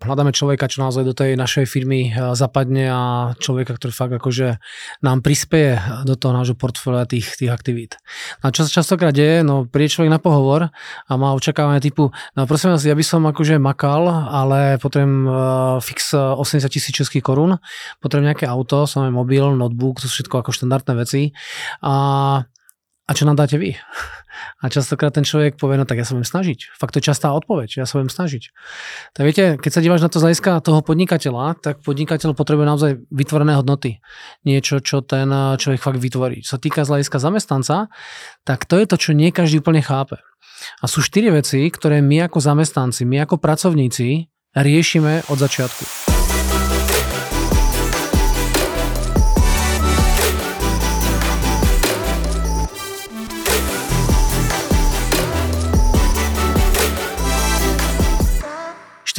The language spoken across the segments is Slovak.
hľadáme človeka, čo naozaj do tej našej firmy eh, zapadne a človeka, ktorý fakt akože nám prispieje do toho nášho portfólia tých, tých aktivít. A čo sa častokrát deje, no príde človek na pohovor a má očakávanie typu, no prosím vás, ja by som akože makal, ale potrebujem uh, fix 80 tisíc českých korún, potrebujem nejaké auto, samé mobil, notebook, to sú všetko ako štandardné veci. A, a čo nám dáte vy? A častokrát ten človek povie, no tak ja sa budem snažiť. Fakt to je častá odpoveď, ja sa budem snažiť. Tak viete, keď sa díváš na to z hľadiska toho podnikateľa, tak podnikateľ potrebuje naozaj vytvorené hodnoty. Niečo, čo ten človek fakt vytvorí. Čo sa týka z hľadiska zamestnanca, tak to je to, čo nie každý úplne chápe. A sú štyri veci, ktoré my ako zamestnanci, my ako pracovníci riešime od začiatku.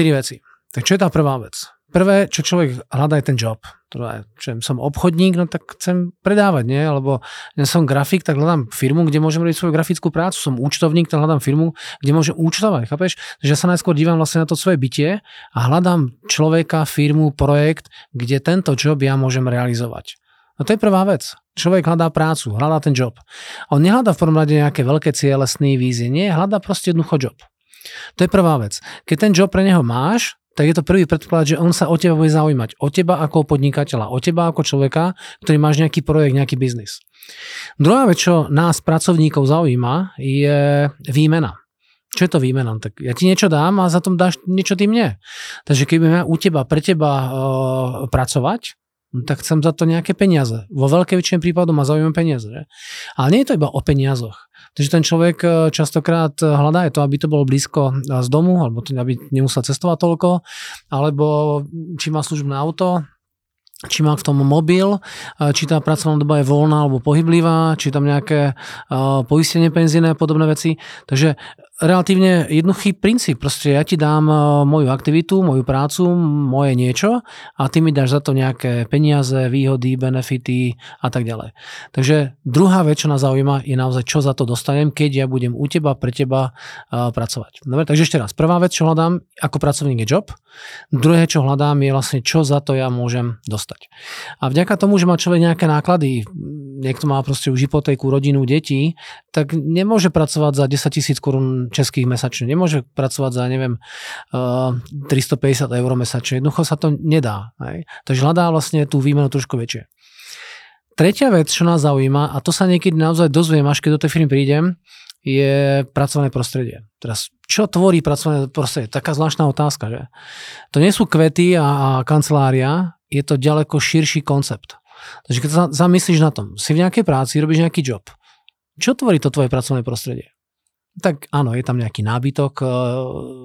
4 veci. Tak čo je tá prvá vec? Prvé, čo človek hľadá je ten job. Teda, čo som obchodník, no tak chcem predávať, nie? Alebo ja som grafik, tak hľadám firmu, kde môžem robiť svoju grafickú prácu. Som účtovník, tak hľadám firmu, kde môžem účtovať, chápeš? Takže ja sa najskôr dívam vlastne na to svoje bytie a hľadám človeka, firmu, projekt, kde tento job ja môžem realizovať. No to je prvá vec. Človek hľadá prácu, hľadá ten job. On nehľadá v prvom rade nejaké veľké ciele, sny, vízie. Nie, hľadá proste jednoducho job. To je prvá vec. Keď ten job pre neho máš, tak je to prvý predpoklad, že on sa o teba bude zaujímať. O teba ako podnikateľa, o teba ako človeka, ktorý máš nejaký projekt, nejaký biznis. Druhá vec, čo nás pracovníkov zaujíma, je výmena. Čo je to výmena? Tak ja ti niečo dám a za tom dáš niečo ty mne. Takže keď budeme u teba, pre teba uh, pracovať, tak chcem za to nejaké peniaze. Vo veľkej väčšine prípadov ma zaujímavé peniaze. Že? Ale nie je to iba o peniazoch. Takže ten človek e, častokrát e, hľadá aj to, aby to bolo blízko e, z domu, alebo aby nemusel cestovať toľko, alebo či má službné auto, či má v tom mobil, či tá pracovná doba je voľná alebo pohyblivá, či tam nejaké poistenie penzíne a podobné veci. Takže relatívne jednoduchý princíp. Proste ja ti dám e, moju aktivitu, moju prácu, moje niečo a ty mi dáš za to nejaké peniaze, výhody, benefity a tak ďalej. Takže druhá vec, čo nás zaujíma, je naozaj, čo za to dostanem, keď ja budem u teba, pre teba uh, pracovať. Dobre, takže ešte raz. Prvá vec, čo hľadám ako pracovník je job. Druhé, čo hľadám, je vlastne, čo za to ja môžem dostať. A vďaka tomu, že má človek nejaké náklady, niekto má proste už hypotéku, rodinu, deti, tak nemôže pracovať za 10 tisíc korún českých mesačne. Nemôže pracovať za, neviem, 350 eur mesačne. Jednoducho sa to nedá. Hej. Takže hľadá vlastne tú výmenu trošku väčšie. Tretia vec, čo nás zaujíma, a to sa niekedy naozaj dozviem, až keď do tej firmy prídem, je pracovné prostredie. Teraz, čo tvorí pracovné prostredie? Taká zvláštna otázka, že? To nie sú kvety a, a kancelária, je to ďaleko širší koncept. Takže keď sa zamyslíš na tom, si v nejakej práci, robíš nejaký job. Čo tvorí to tvoje pracovné prostredie? Tak áno, je tam nejaký nábytok, e,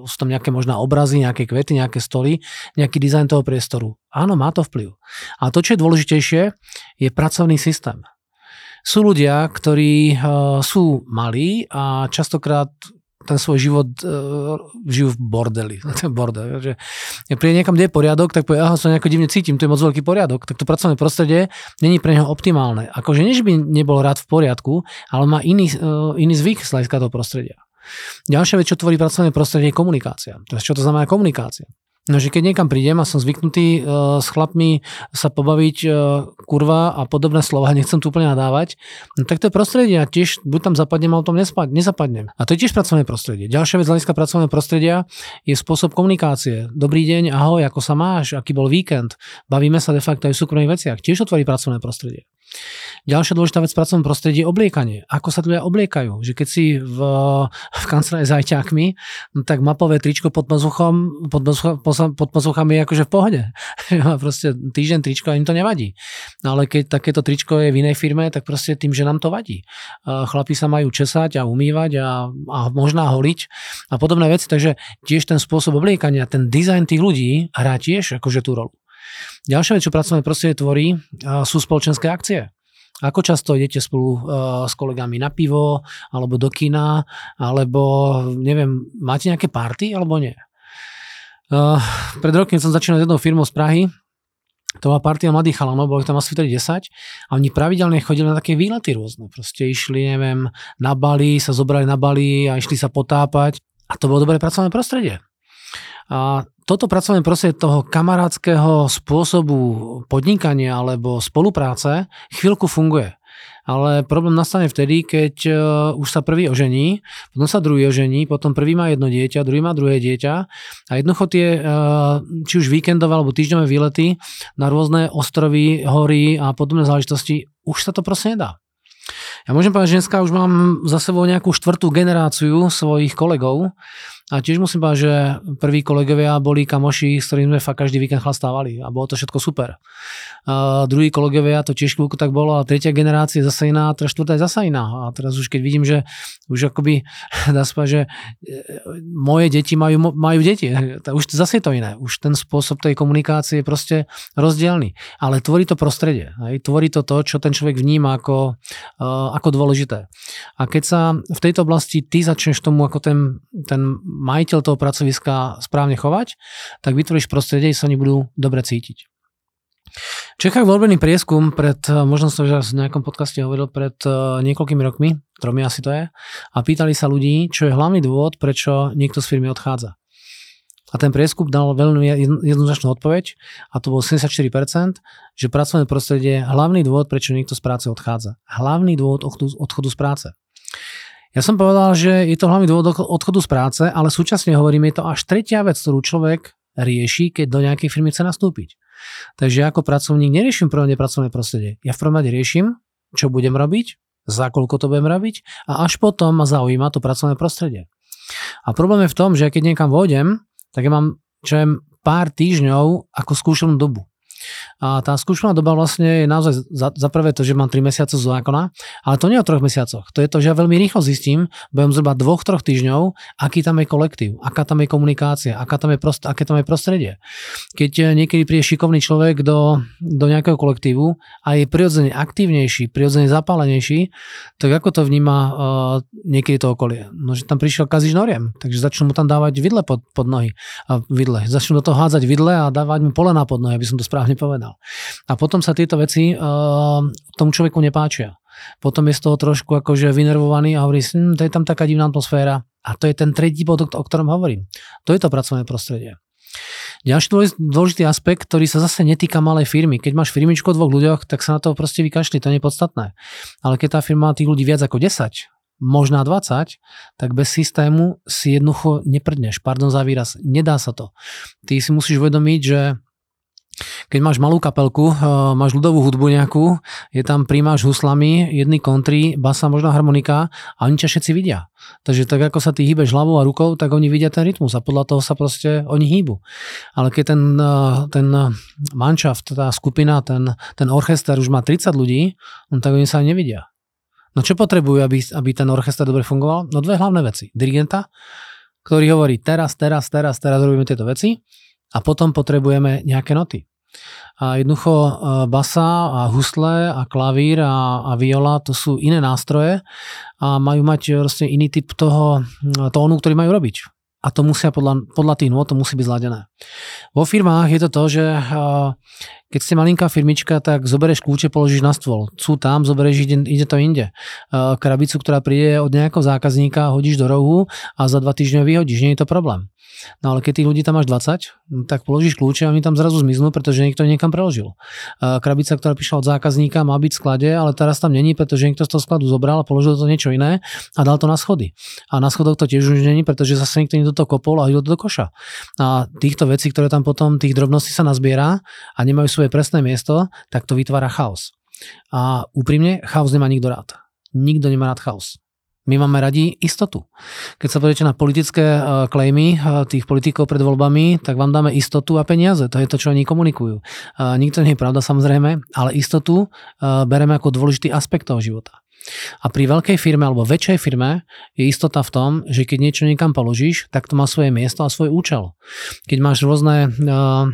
sú tam nejaké možná obrazy, nejaké kvety, nejaké stoly, nejaký dizajn toho priestoru. Áno, má to vplyv. A to, čo je dôležitejšie, je pracovný systém. Sú ľudia, ktorí e, sú malí a častokrát ten svoj život uh, žijú v bordeli. Ten bordel. Že príde niekam, kde je poriadok, tak povie, aha, sa nejako divne cítim, to je moc veľký poriadok. Tak to pracovné prostredie není pre neho optimálne. Akože než by nebol rád v poriadku, ale má iný, uh, iný zvyk z hľadiska toho prostredia. Ďalšia vec, čo tvorí pracovné prostredie, je komunikácia. Čo to znamená komunikácia? No, že keď niekam prídem a som zvyknutý uh, s chlapmi sa pobaviť uh, kurva a podobné slova, nechcem tu úplne nadávať, no tak to je prostredie a tiež buď tam zapadnem, alebo tam nespad, nezapadnem. A to je tiež pracovné prostredie. Ďalšia vec z hľadiska pracovného prostredia je spôsob komunikácie. Dobrý deň, ahoj, ako sa máš, aký bol víkend. Bavíme sa de facto aj v súkromných veciach. Tiež otvorí pracovné prostredie. Ďalšia dôležitá vec v pracovnom prostredí je obliekanie. Ako sa ľudia obliekajú. Že keď si v, v kancelárii s ajťákmi, no tak mapové tričko pod pazuchom, pod, pod pazuchami je akože v pohode. proste týždeň tričko a im to nevadí. No ale keď takéto tričko je v inej firme, tak proste tým, že nám to vadí. Chlapi sa majú česať a umývať a, a možná holiť a podobné veci. Takže tiež ten spôsob obliekania, ten dizajn tých ľudí hrá tiež akože tú rolu. Ďalšia vec, čo pracovné prostredie tvorí, sú spoločenské akcie. Ako často idete spolu uh, s kolegami na pivo, alebo do kina, alebo neviem, máte nejaké party, alebo nie? Uh, pred rokom som začínal s jednou firmou z Prahy, to bola partia mladých chalanov, bolo tam asi vtedy 10 a oni pravidelne chodili na také výlety rôzne. Proste išli, neviem, na Bali, sa zobrali na Bali a išli sa potápať a to bolo dobré pracovné prostredie. A toto pracovné prostredie toho kamarátskeho spôsobu podnikania alebo spolupráce chvíľku funguje. Ale problém nastane vtedy, keď uh, už sa prvý ožení, potom sa druhý ožení, potom prvý má jedno dieťa, druhý má druhé dieťa a jednoducho tie, uh, či už víkendové alebo týždňové výlety na rôzne ostrovy, hory a podobné záležitosti, už sa to proste nedá. Ja môžem povedať, že dneska už mám za sebou nejakú štvrtú generáciu svojich kolegov a tiež musím povedať, že prví kolegovia boli kamoši, s ktorými sme fakt každý víkend chlastávali a bolo to všetko super. A druhí kolegovia to tiež chvíľku tak bolo a tretia generácia zase iná, a teraz štvrtá je zase iná. A teraz už keď vidím, že už akoby dá sa že e, moje deti majú, majú deti, už zase je to iné. Už ten spôsob tej komunikácie je proste rozdielný. Ale tvorí to prostredie. Hej? Tvorí to to, čo ten človek vníma ako, uh, ako dôležité. A keď sa v tejto oblasti ty začneš tomu ako ten, ten majiteľ toho pracoviska správne chovať, tak vytvoríš prostredie, kde sa oni budú dobre cítiť. V Čechách bol veľmi prieskum pred, možno som už v nejakom podcaste hovoril, pred uh, niekoľkými rokmi, tromi asi to je, a pýtali sa ľudí, čo je hlavný dôvod, prečo niekto z firmy odchádza. A ten prieskum dal veľmi jednoznačnú odpoveď, a to bolo 74%, že pracovné prostredie je hlavný dôvod, prečo niekto z práce odchádza. Hlavný dôvod odchodu z práce. Ja som povedal, že je to hlavný dôvod odchodu z práce, ale súčasne hovorím, je to až tretia vec, ktorú človek rieši, keď do nejakej firmy chce nastúpiť. Takže ako pracovník neriešim prvom pracovné prostredie. Ja v prvom riešim, čo budem robiť, za koľko to budem robiť a až potom ma zaujíma to pracovné prostredie. A problém je v tom, že keď niekam vôjdem, tak ja mám čo je pár týždňov ako skúšenú dobu. A tá skúšobná doba vlastne je naozaj za, za prvé to, že mám 3 mesiace z zákona, ale to nie o troch mesiacoch. To je to, že ja veľmi rýchlo zistím, budem zhruba dvoch, troch týždňov, aký tam je kolektív, aká tam je komunikácia, aká tam je prost, aké tam je prostredie. Keď eh, niekedy príde šikovný človek do, do nejakého kolektívu a je prirodzene aktívnejší, prirodzene zapálenejší, tak ako to vníma uh, niekedy to okolie? No, že tam prišiel kaziš noriem, takže začnú mu tam dávať vidle pod, pod nohy. A vidle. Začnú do toho hádzať vidle a dávať mu polena pod nohy, aby som to správne povedal. A potom sa tieto veci uh, tomu človeku nepáčia. Potom je z toho trošku akože vynervovaný a hovorí hm, to je tam taká divná atmosféra. A to je ten tretí bod, o ktorom hovorím. To je to pracovné prostredie. Ďalší dôležitý aspekt, ktorý sa zase netýka malej firmy. Keď máš firmičku o dvoch ľuďoch, tak sa na to proste vykašli, to nie je podstatné. Ale keď tá firma má tých ľudí viac ako 10, možná 20, tak bez systému si jednoducho neprdneš. Pardon za výraz, nedá sa to. Ty si musíš uvedomiť, že keď máš malú kapelku, eh, máš ľudovú hudbu nejakú, je tam príjmaš huslami, jedny kontry, basa, možno harmonika a oni ťa všetci vidia. Takže tak ako sa ty hýbeš hlavou a rukou, tak oni vidia ten rytmus a podľa toho sa proste oni hýbu. Ale keď ten, eh, ten manšaft, tá skupina, ten, ten orchester už má 30 ľudí, no tak oni sa nevidia. No čo potrebujú, aby, aby ten orchester dobre fungoval? No dve hlavné veci. Dirigenta, ktorý hovorí teraz, teraz, teraz, teraz robíme tieto veci a potom potrebujeme nejaké noty. A jednoducho e, basa a husle a klavír a, a viola to sú iné nástroje a majú mať vlastne iný typ toho tónu, ktorý majú robiť. A to musia podľa, podľa tých nôd to musí byť zladené. Vo firmách je to to, že e, keď ste malinká firmička, tak zoberieš kľúče, položíš na stôl. Sú tam, zoberieš, ide, ide to inde. E, krabicu, ktorá príde od nejakého zákazníka, hodíš do rohu a za dva týždne vyhodíš. Nie je to problém. No ale keď tých ľudí tam máš 20, tak položíš kľúče a oni tam zrazu zmiznú, pretože niekto niekam preložil. Krabica, ktorá prišla od zákazníka, má byť v sklade, ale teraz tam není, pretože niekto z toho skladu zobral a položil to niečo iné a dal to na schody. A na schodoch to tiež už není, pretože zase niekto do toho kopol a hodil to do koša. A týchto vecí, ktoré tam potom, tých drobností sa nazbiera a nemajú svoje presné miesto, tak to vytvára chaos. A úprimne, chaos nemá nikto rád. Nikto nemá rád chaos. My máme radi istotu. Keď sa pozriete na politické klejmy e, tých politikov pred voľbami, tak vám dáme istotu a peniaze. To je to, čo oni komunikujú. Nikto nie je pravda samozrejme, ale istotu e, bereme ako dôležitý aspekt toho života. A pri veľkej firme alebo väčšej firme je istota v tom, že keď niečo niekam položíš, tak to má svoje miesto a svoj účel. Keď máš rôzne uh,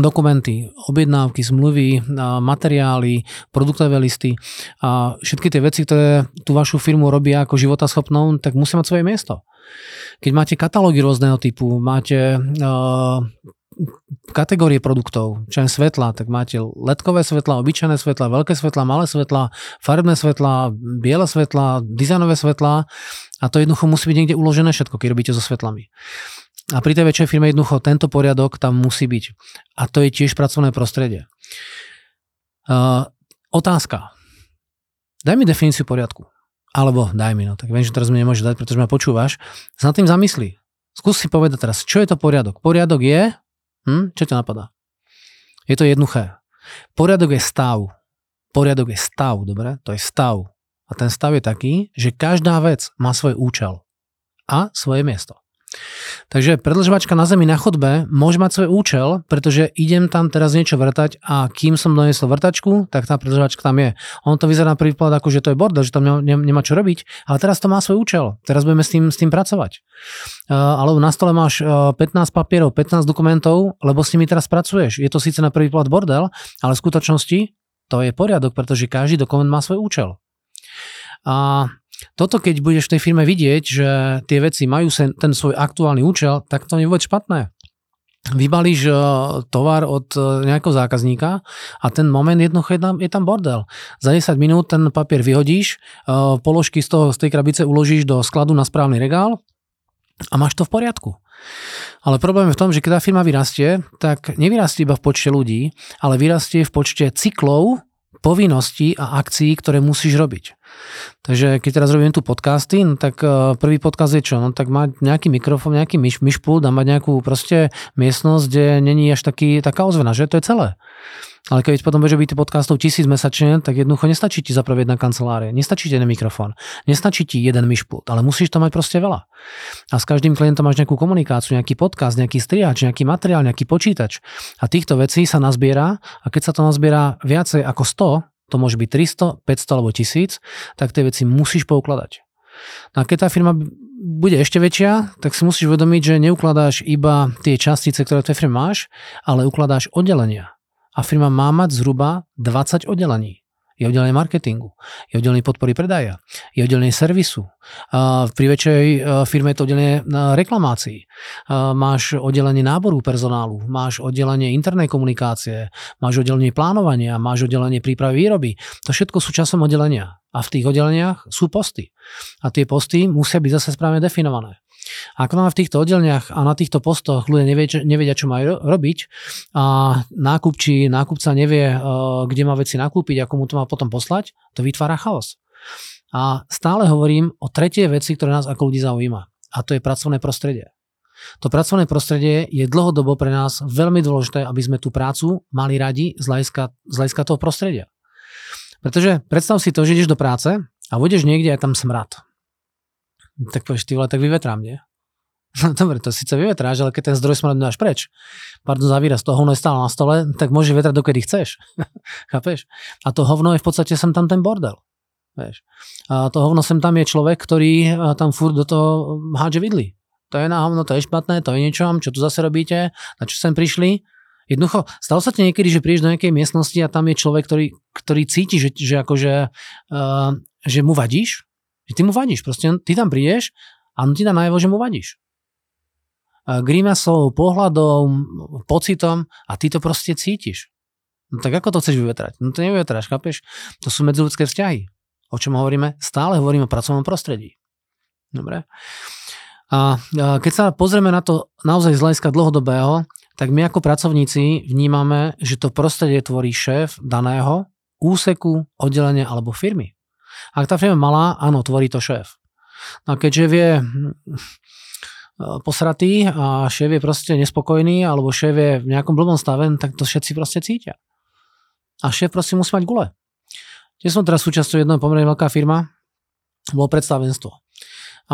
dokumenty, objednávky, zmluvy, materiály, produktové listy a všetky tie veci, ktoré tú vašu firmu robia ako životaschopnou, tak musia mať svoje miesto. Keď máte katalógy rôzneho typu, máte uh, kategórie produktov, čo je svetla, tak máte ledkové svetla, obyčajné svetla, veľké svetla, malé svetla, farebné svetla, biele svetla, dizajnové svetla a to jednoducho musí byť niekde uložené všetko, keď robíte so svetlami. A pri tej väčšej firme jednoducho tento poriadok tam musí byť. A to je tiež pracovné prostredie. Uh, otázka. Daj mi definíciu poriadku. Alebo daj mi, no tak viem, že teraz mi nemôžeš dať, pretože ma počúvaš. Sa nad tým zamyslí. Skús si povedať teraz, čo je to poriadok? Poriadok je, hm, čo ťa napadá? Je to jednoduché. Poriadok je stav. Poriadok je stav, dobre? To je stav. A ten stav je taký, že každá vec má svoj účel a svoje miesto. Takže predlžovačka na zemi na chodbe môže mať svoj účel, pretože idem tam teraz niečo vrtať a kým som donesol vrtačku, tak tá predlžovačka tam je. On to vyzerá na prvý pohľad ako, že to je bordel, že tam nemá čo robiť, ale teraz to má svoj účel. Teraz budeme s tým, s tým pracovať. Uh, alebo na stole máš uh, 15 papierov, 15 dokumentov, lebo s nimi teraz pracuješ. Je to síce na prvý pohľad bordel, ale v skutočnosti to je poriadok, pretože každý dokument má svoj účel. A toto keď budeš v tej firme vidieť, že tie veci majú sen, ten svoj aktuálny účel, tak to je vôbec špatné. Vybalíš e, tovar od e, nejakého zákazníka a ten moment jednoducho je tam, je tam bordel. Za 10 minút ten papier vyhodíš, e, položky z, toho, z tej krabice uložíš do skladu na správny regál a máš to v poriadku. Ale problém je v tom, že keď tá firma vyrastie, tak nevyrastie iba v počte ľudí, ale vyrastie v počte cyklov, povinností a akcií, ktoré musíš robiť. Takže keď teraz robím tu podcasty, no tak uh, prvý podcast je čo? No tak mať nejaký mikrofón, nejaký myš, myšpult a mať nejakú proste miestnosť, kde není až taký, taká ozvena, že to je celé. Ale keď potom budeš robiť podcastov tisíc mesačne, tak jednoducho nestačí ti zapraviť na kancelárie, nestačí ti jeden mikrofón, nestačí ti jeden myšpult, ale musíš to mať proste veľa. A s každým klientom máš nejakú komunikáciu, nejaký podcast, nejaký striač, nejaký materiál, nejaký počítač. A týchto vecí sa nazbiera a keď sa to nazbiera viacej ako 100, to môže byť 300, 500 alebo 1000, tak tie veci musíš poukladať. No a keď tá firma bude ešte väčšia, tak si musíš uvedomiť, že neukladáš iba tie častice, ktoré v tej firme máš, ale ukladáš oddelenia a firma má mať zhruba 20 oddelení. Je oddelenie marketingu, je oddelenie podpory predaja, je oddelenie servisu. Pri väčšej e, firme je to oddelenie reklamácií. Máš oddelenie náboru personálu, máš oddelenie internej komunikácie, máš oddelenie plánovania, máš oddelenie prípravy výroby. To všetko sú časom oddelenia. A v tých oddeleniach sú posty. A tie posty musia byť zase správne definované. Ako máme v týchto oddeleniach a na týchto postoch ľudia nevie, nevedia, čo majú robiť a nákupčí, nákupca nevie, eh, kde má veci nakúpiť a komu to má potom poslať, to vytvára chaos. A stále hovorím o tretej veci, ktoré nás ako ľudí zaujíma. A to je pracovné prostredie. To pracovné prostredie je dlhodobo pre nás veľmi dôležité, aby sme tú prácu mali radi z hľadiska, toho prostredia. Pretože predstav si to, že ideš do práce a vodeš niekde a tam smrad tak povieš, ty vole, tak vyvetrám, nie? No dobre, to síce vyvetráš, ale keď ten zdroj smradu dáš preč, pardon za výraz, to hovno je stále na stole, tak môže vetrať dokedy chceš. Chápeš? A to hovno je v podstate sem tam ten bordel. Vieš. A to hovno sem tam je človek, ktorý tam furt do toho hádže vidli. To je na hovno, to je špatné, to je niečo, čo tu zase robíte, na čo sem prišli. Jednoducho, stalo sa ti niekedy, že prídeš do nejakej miestnosti a tam je človek, ktorý, ktorý cíti, že, že akože, uh, že mu vadíš, že ty mu vadíš, proste ty tam prídeš a on ti dá najavo, že mu vadíš. Grimasou, pohľadom, pocitom a ty to proste cítiš. No tak ako to chceš vyvetrať? No to nevyvetráš, chápeš? To sú medziludské vzťahy. O čom hovoríme? Stále hovoríme o pracovnom prostredí. Dobre. A keď sa pozrieme na to naozaj z hľadiska dlhodobého, tak my ako pracovníci vnímame, že to prostredie tvorí šéf daného úseku, oddelenia alebo firmy. Ak tá firma malá, áno, tvorí to šéf. No a keďže vie hm, posratý a šéf je proste nespokojný alebo šéf je v nejakom blbom stave, tak to všetci proste cítia. A šéf proste musí mať gule. Tiež som teraz súčasťou jednej pomerne veľká firma, bolo predstavenstvo.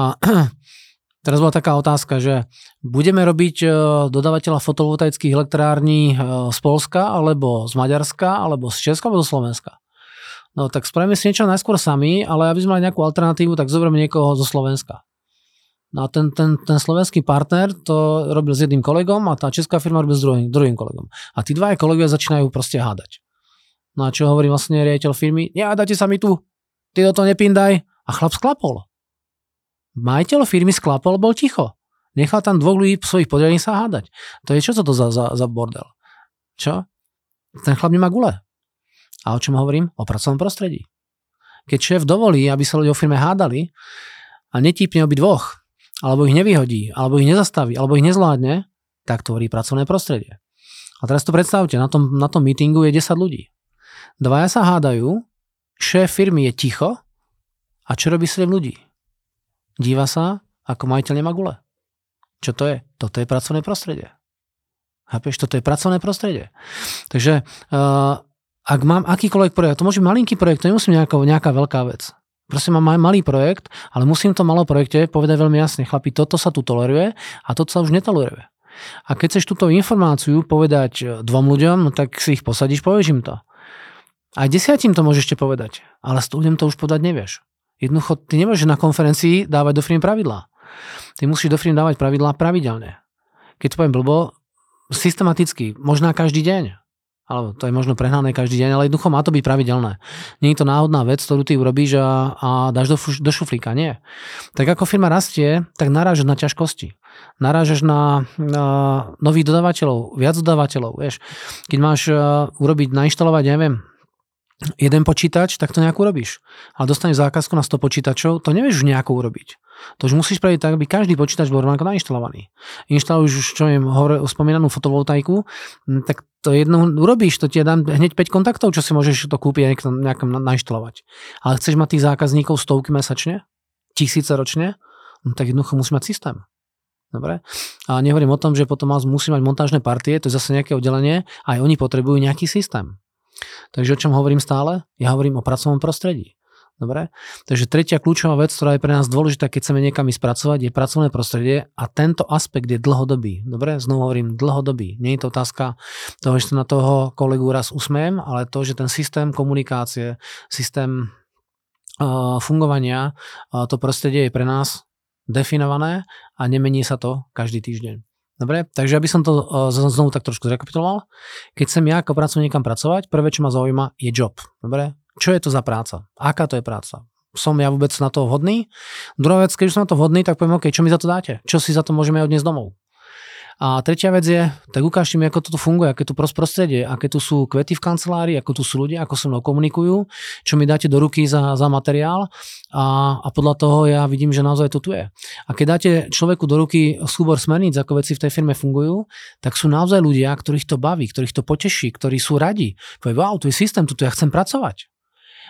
A teraz bola taká otázka, že budeme robiť e, dodávateľa fotovoltaických elektrární e, z Polska, alebo z Maďarska, alebo z Česka, alebo z Slovenska. No tak spravíme si niečo najskôr sami, ale aby sme mali nejakú alternatívu, tak zoberieme niekoho zo Slovenska. No a ten, ten, ten slovenský partner to robil s jedným kolegom a tá česká firma robil s druhým, druhým kolegom. A tí dvaja kolegovia začínajú proste hádať. No a čo hovorí vlastne riaditeľ firmy? Nehádajte sa mi tu, ty do toho nepindaj. A chlap sklapol. Majiteľ firmy sklapol, bol ticho. Nechal tam dvoch ľudí svojich podriadených sa hádať. To je čo to za, za, za bordel? Čo? Ten chlap nemá gule. A o čom hovorím? O pracovnom prostredí. Keď šéf dovolí, aby sa ľudia o firme hádali a netípne obi dvoch alebo ich nevyhodí, alebo ich nezastaví, alebo ich nezvládne, tak tvorí pracovné prostredie. A teraz to predstavte, na tom, na tom meetingu je 10 ľudí. Dvaja sa hádajú, šéf firmy je ticho a čo robí 7 ľudí? Díva sa, ako majiteľ nemá gule. Čo to je? Toto je pracovné prostredie. Chápeš, toto je pracovné prostredie. Takže uh, ak mám akýkoľvek projekt, to môže byť malinký projekt, to nemusí nejaká, nejaká veľká vec. Proste mám malý projekt, ale musím to malo projekte povedať veľmi jasne. Chlapi, toto sa tu toleruje a toto sa už netoleruje. A keď chceš túto informáciu povedať dvom ľuďom, no tak si ich posadíš, povieš im to. Aj desiatim to môžeš ešte povedať, ale s ľuďom to už povedať nevieš. Jednoducho, ty nemôžeš na konferencii dávať do firmy pravidlá. Ty musíš do firmy dávať pravidlá pravidelne. Keď to poviem blbo, systematicky, možná každý deň. Alebo to je možno prehnané každý deň, ale jednoducho má to byť pravidelné. Nie je to náhodná vec, ktorú ty urobíš a, a dáš do, do šuflíka. Nie. Tak ako firma rastie, tak narážaš na ťažkosti. Narážaš na, na nových dodávateľov, viac dodávateľov. Vieš. Keď máš uh, urobiť, nainštalovať, neviem, jeden počítač, tak to nejako urobíš. Ale dostaneš zákazku na 100 počítačov, to nevieš už nejako urobiť. To už musíš spraviť tak, aby každý počítač bol rovnako nainštalovaný. Inštaluješ už, čo viem, hore spomínanú fotovoltaiku, tak to jedno urobíš, to ti dám hneď 5 kontaktov, čo si môžeš to kúpiť a nejakom nainštalovať. Ale chceš mať tých zákazníkov stovky mesačne, tisíce ročne, no tak jednoducho musí mať systém. Dobre? A nehovorím o tom, že potom musí mať montážne partie, to je zase nejaké oddelenie, aj oni potrebujú nejaký systém. Takže o čom hovorím stále? Ja hovorím o pracovnom prostredí. Dobre? Takže tretia kľúčová vec, ktorá je pre nás dôležitá, keď chceme niekam ísť pracovať, je pracovné prostredie a tento aspekt je dlhodobý. Dobre? Znovu hovorím, dlhodobý. Nie je to otázka toho, že na toho kolegu raz usmiem, ale to, že ten systém komunikácie, systém uh, fungovania, uh, to prostredie je pre nás definované a nemení sa to každý týždeň. Dobre, takže aby som to uh, znovu tak trošku zrekapituloval. Keď chcem ja ako pracovník niekam pracovať, prvé, čo ma zaujíma, je job. Dobre, čo je to za práca? Aká to je práca? Som ja vôbec na to vhodný? Druhá vec, keď už som na to vhodný, tak poviem, OK, čo mi za to dáte? Čo si za to môžeme odniesť domov? A tretia vec je, tak ukážte mi, ako toto funguje, aké tu prostredie, aké tu sú kvety v kancelárii, ako tu sú ľudia, ako so mnou komunikujú, čo mi dáte do ruky za, za materiál a, a podľa toho ja vidím, že naozaj to tu je. A keď dáte človeku do ruky súbor smerníc, ako veci v tej firme fungujú, tak sú naozaj ľudia, ktorých to baví, ktorých to poteší, ktorí sú radi. Povie, wow, tu je systém, tu ja chcem pracovať.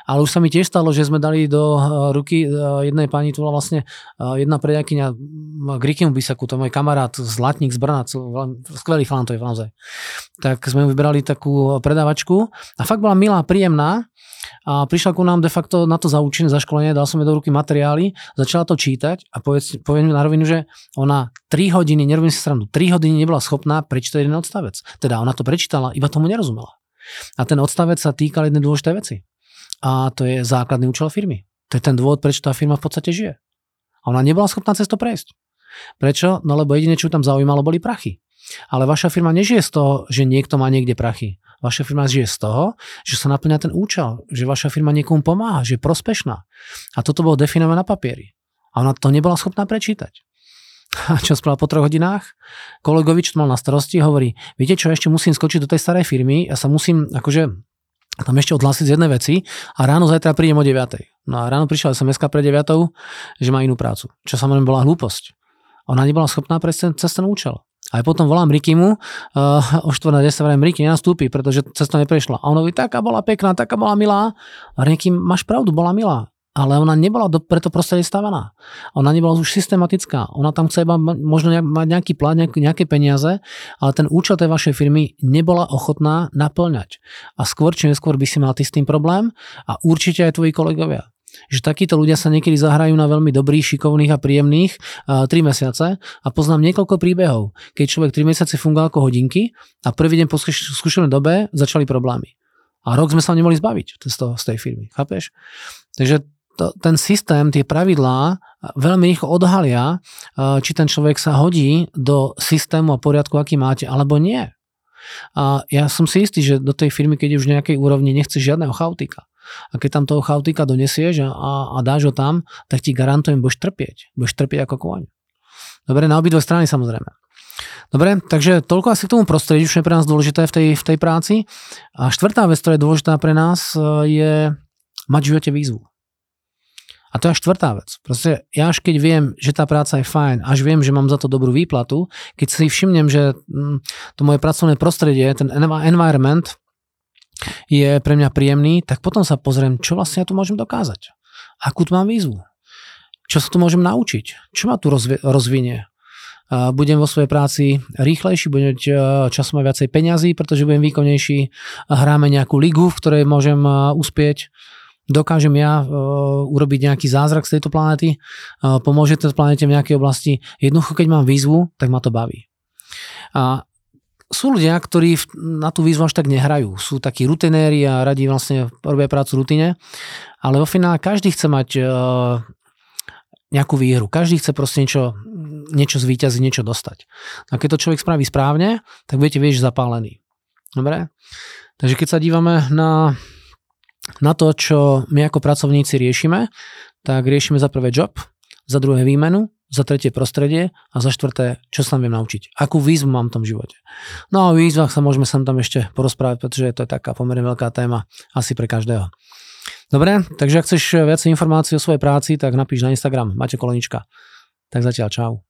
Ale už sa mi tiež stalo, že sme dali do eh, ruky eh, jednej pani, tu bola vlastne eh, jedna predajkyňa Grikimu Bisaku, to je môj kamarát Zlatník z Brna, skvelý chlán to je naozaj. Tak sme vybrali takú predávačku a fakt bola milá, príjemná a prišla ku nám de facto na to zaučené, zaškolenie, dal som jej do ruky materiály, začala to čítať a povedz, poviem na rovinu, že ona 3 hodiny, nerobím si srandu, 3 hodiny nebola schopná prečítať jeden odstavec. Teda ona to prečítala, iba tomu nerozumela. A ten odstavec sa týkal jednej dôležitej veci a to je základný účel firmy. To je ten dôvod, prečo tá firma v podstate žije. A ona nebola schopná cez to prejsť. Prečo? No lebo jediné, čo tam zaujímalo, boli prachy. Ale vaša firma nežije z toho, že niekto má niekde prachy. Vaša firma žije z toho, že sa naplňa ten účel, že vaša firma niekomu pomáha, že je prospešná. A toto bolo definované na papieri. A ona to nebola schopná prečítať. A čo spravila po troch hodinách? Kolegovi, mal na starosti, hovorí, viete čo, ešte musím skočiť do tej starej firmy, ja sa musím akože a tam ešte odhlásiť z jednej veci a ráno zajtra prídem o 9. No a ráno prišla sms pre 9, že má inú prácu. Čo samozrejme bola hlúposť. Ona nebola schopná prejsť cez ten účel. Aj potom volám Rikimu, uh, o 4 na 10 vrajím, Riky nenastúpi, pretože cesta neprešla. A on hovorí, taká bola pekná, taká bola milá. A Riky, máš pravdu, bola milá ale ona nebola do, preto prostredie stavaná. Ona nebola už systematická. Ona tam chce iba možno mať nejaký plán, nejaké peniaze, ale ten účel tej vašej firmy nebola ochotná naplňať. A skôr či neskôr by si mal ty s tým problém a určite aj tvoji kolegovia že takíto ľudia sa niekedy zahrajú na veľmi dobrých, šikovných a príjemných uh, 3 mesiace a poznám niekoľko príbehov, keď človek 3 mesiace fungoval ako hodinky a prvý deň po skúšenej dobe začali problémy. A rok sme sa nemohli zbaviť z, toho, z tej firmy, chápeš? Takže to, ten systém, tie pravidlá veľmi rýchlo odhalia, či ten človek sa hodí do systému a poriadku, aký máte, alebo nie. A ja som si istý, že do tej firmy, keď už v nejakej úrovni nechceš žiadneho chaotika. A keď tam toho chaotika donesieš a, a, a dáš ho tam, tak ti garantujem, budeš trpieť. Budeš trpieť ako kôň. Dobre, na obidve strany samozrejme. Dobre, takže toľko asi k tomu prostrediu, čo je pre nás dôležité v tej, v tej práci. A štvrtá vec, ktorá je dôležitá pre nás, e, je mať v živote výzvu. A to je štvrtá vec. Proste ja až keď viem, že tá práca je fajn, až viem, že mám za to dobrú výplatu, keď si všimnem, že mm, to moje pracovné prostredie, ten environment je pre mňa príjemný, tak potom sa pozriem, čo vlastne ja tu môžem dokázať. Akú tu mám výzvu. Čo sa tu môžem naučiť? Čo ma tu rozvinie? budem vo svojej práci rýchlejší, budem mať časom aj viacej peňazí, pretože budem výkonnejší, hráme nejakú ligu, v ktorej môžem uspieť, dokážem ja urobiť nejaký zázrak z tejto planety, pomôže tejto planete v nejakej oblasti. Jednoducho, keď mám výzvu, tak ma to baví. A sú ľudia, ktorí na tú výzvu až tak nehrajú. Sú takí rutinéri a radi vlastne robia prácu rutine, ale vo finále každý chce mať nejakú výhru. Každý chce proste niečo, niečo zvíťaziť, niečo dostať. A keď to človek spraví správne, tak budete vieš zapálený. Dobre? Takže keď sa dívame na, na to, čo my ako pracovníci riešime, tak riešime za prvé job, za druhé výmenu, za tretie prostredie a za štvrté, čo sa viem naučiť. Akú výzvu mám v tom živote. No a o výzvach sa môžeme sem tam ešte porozprávať, pretože to je taká pomerne veľká téma asi pre každého. Dobre, takže ak chceš viac informácií o svojej práci, tak napíš na Instagram Maťo Kolonička. Tak zatiaľ čau.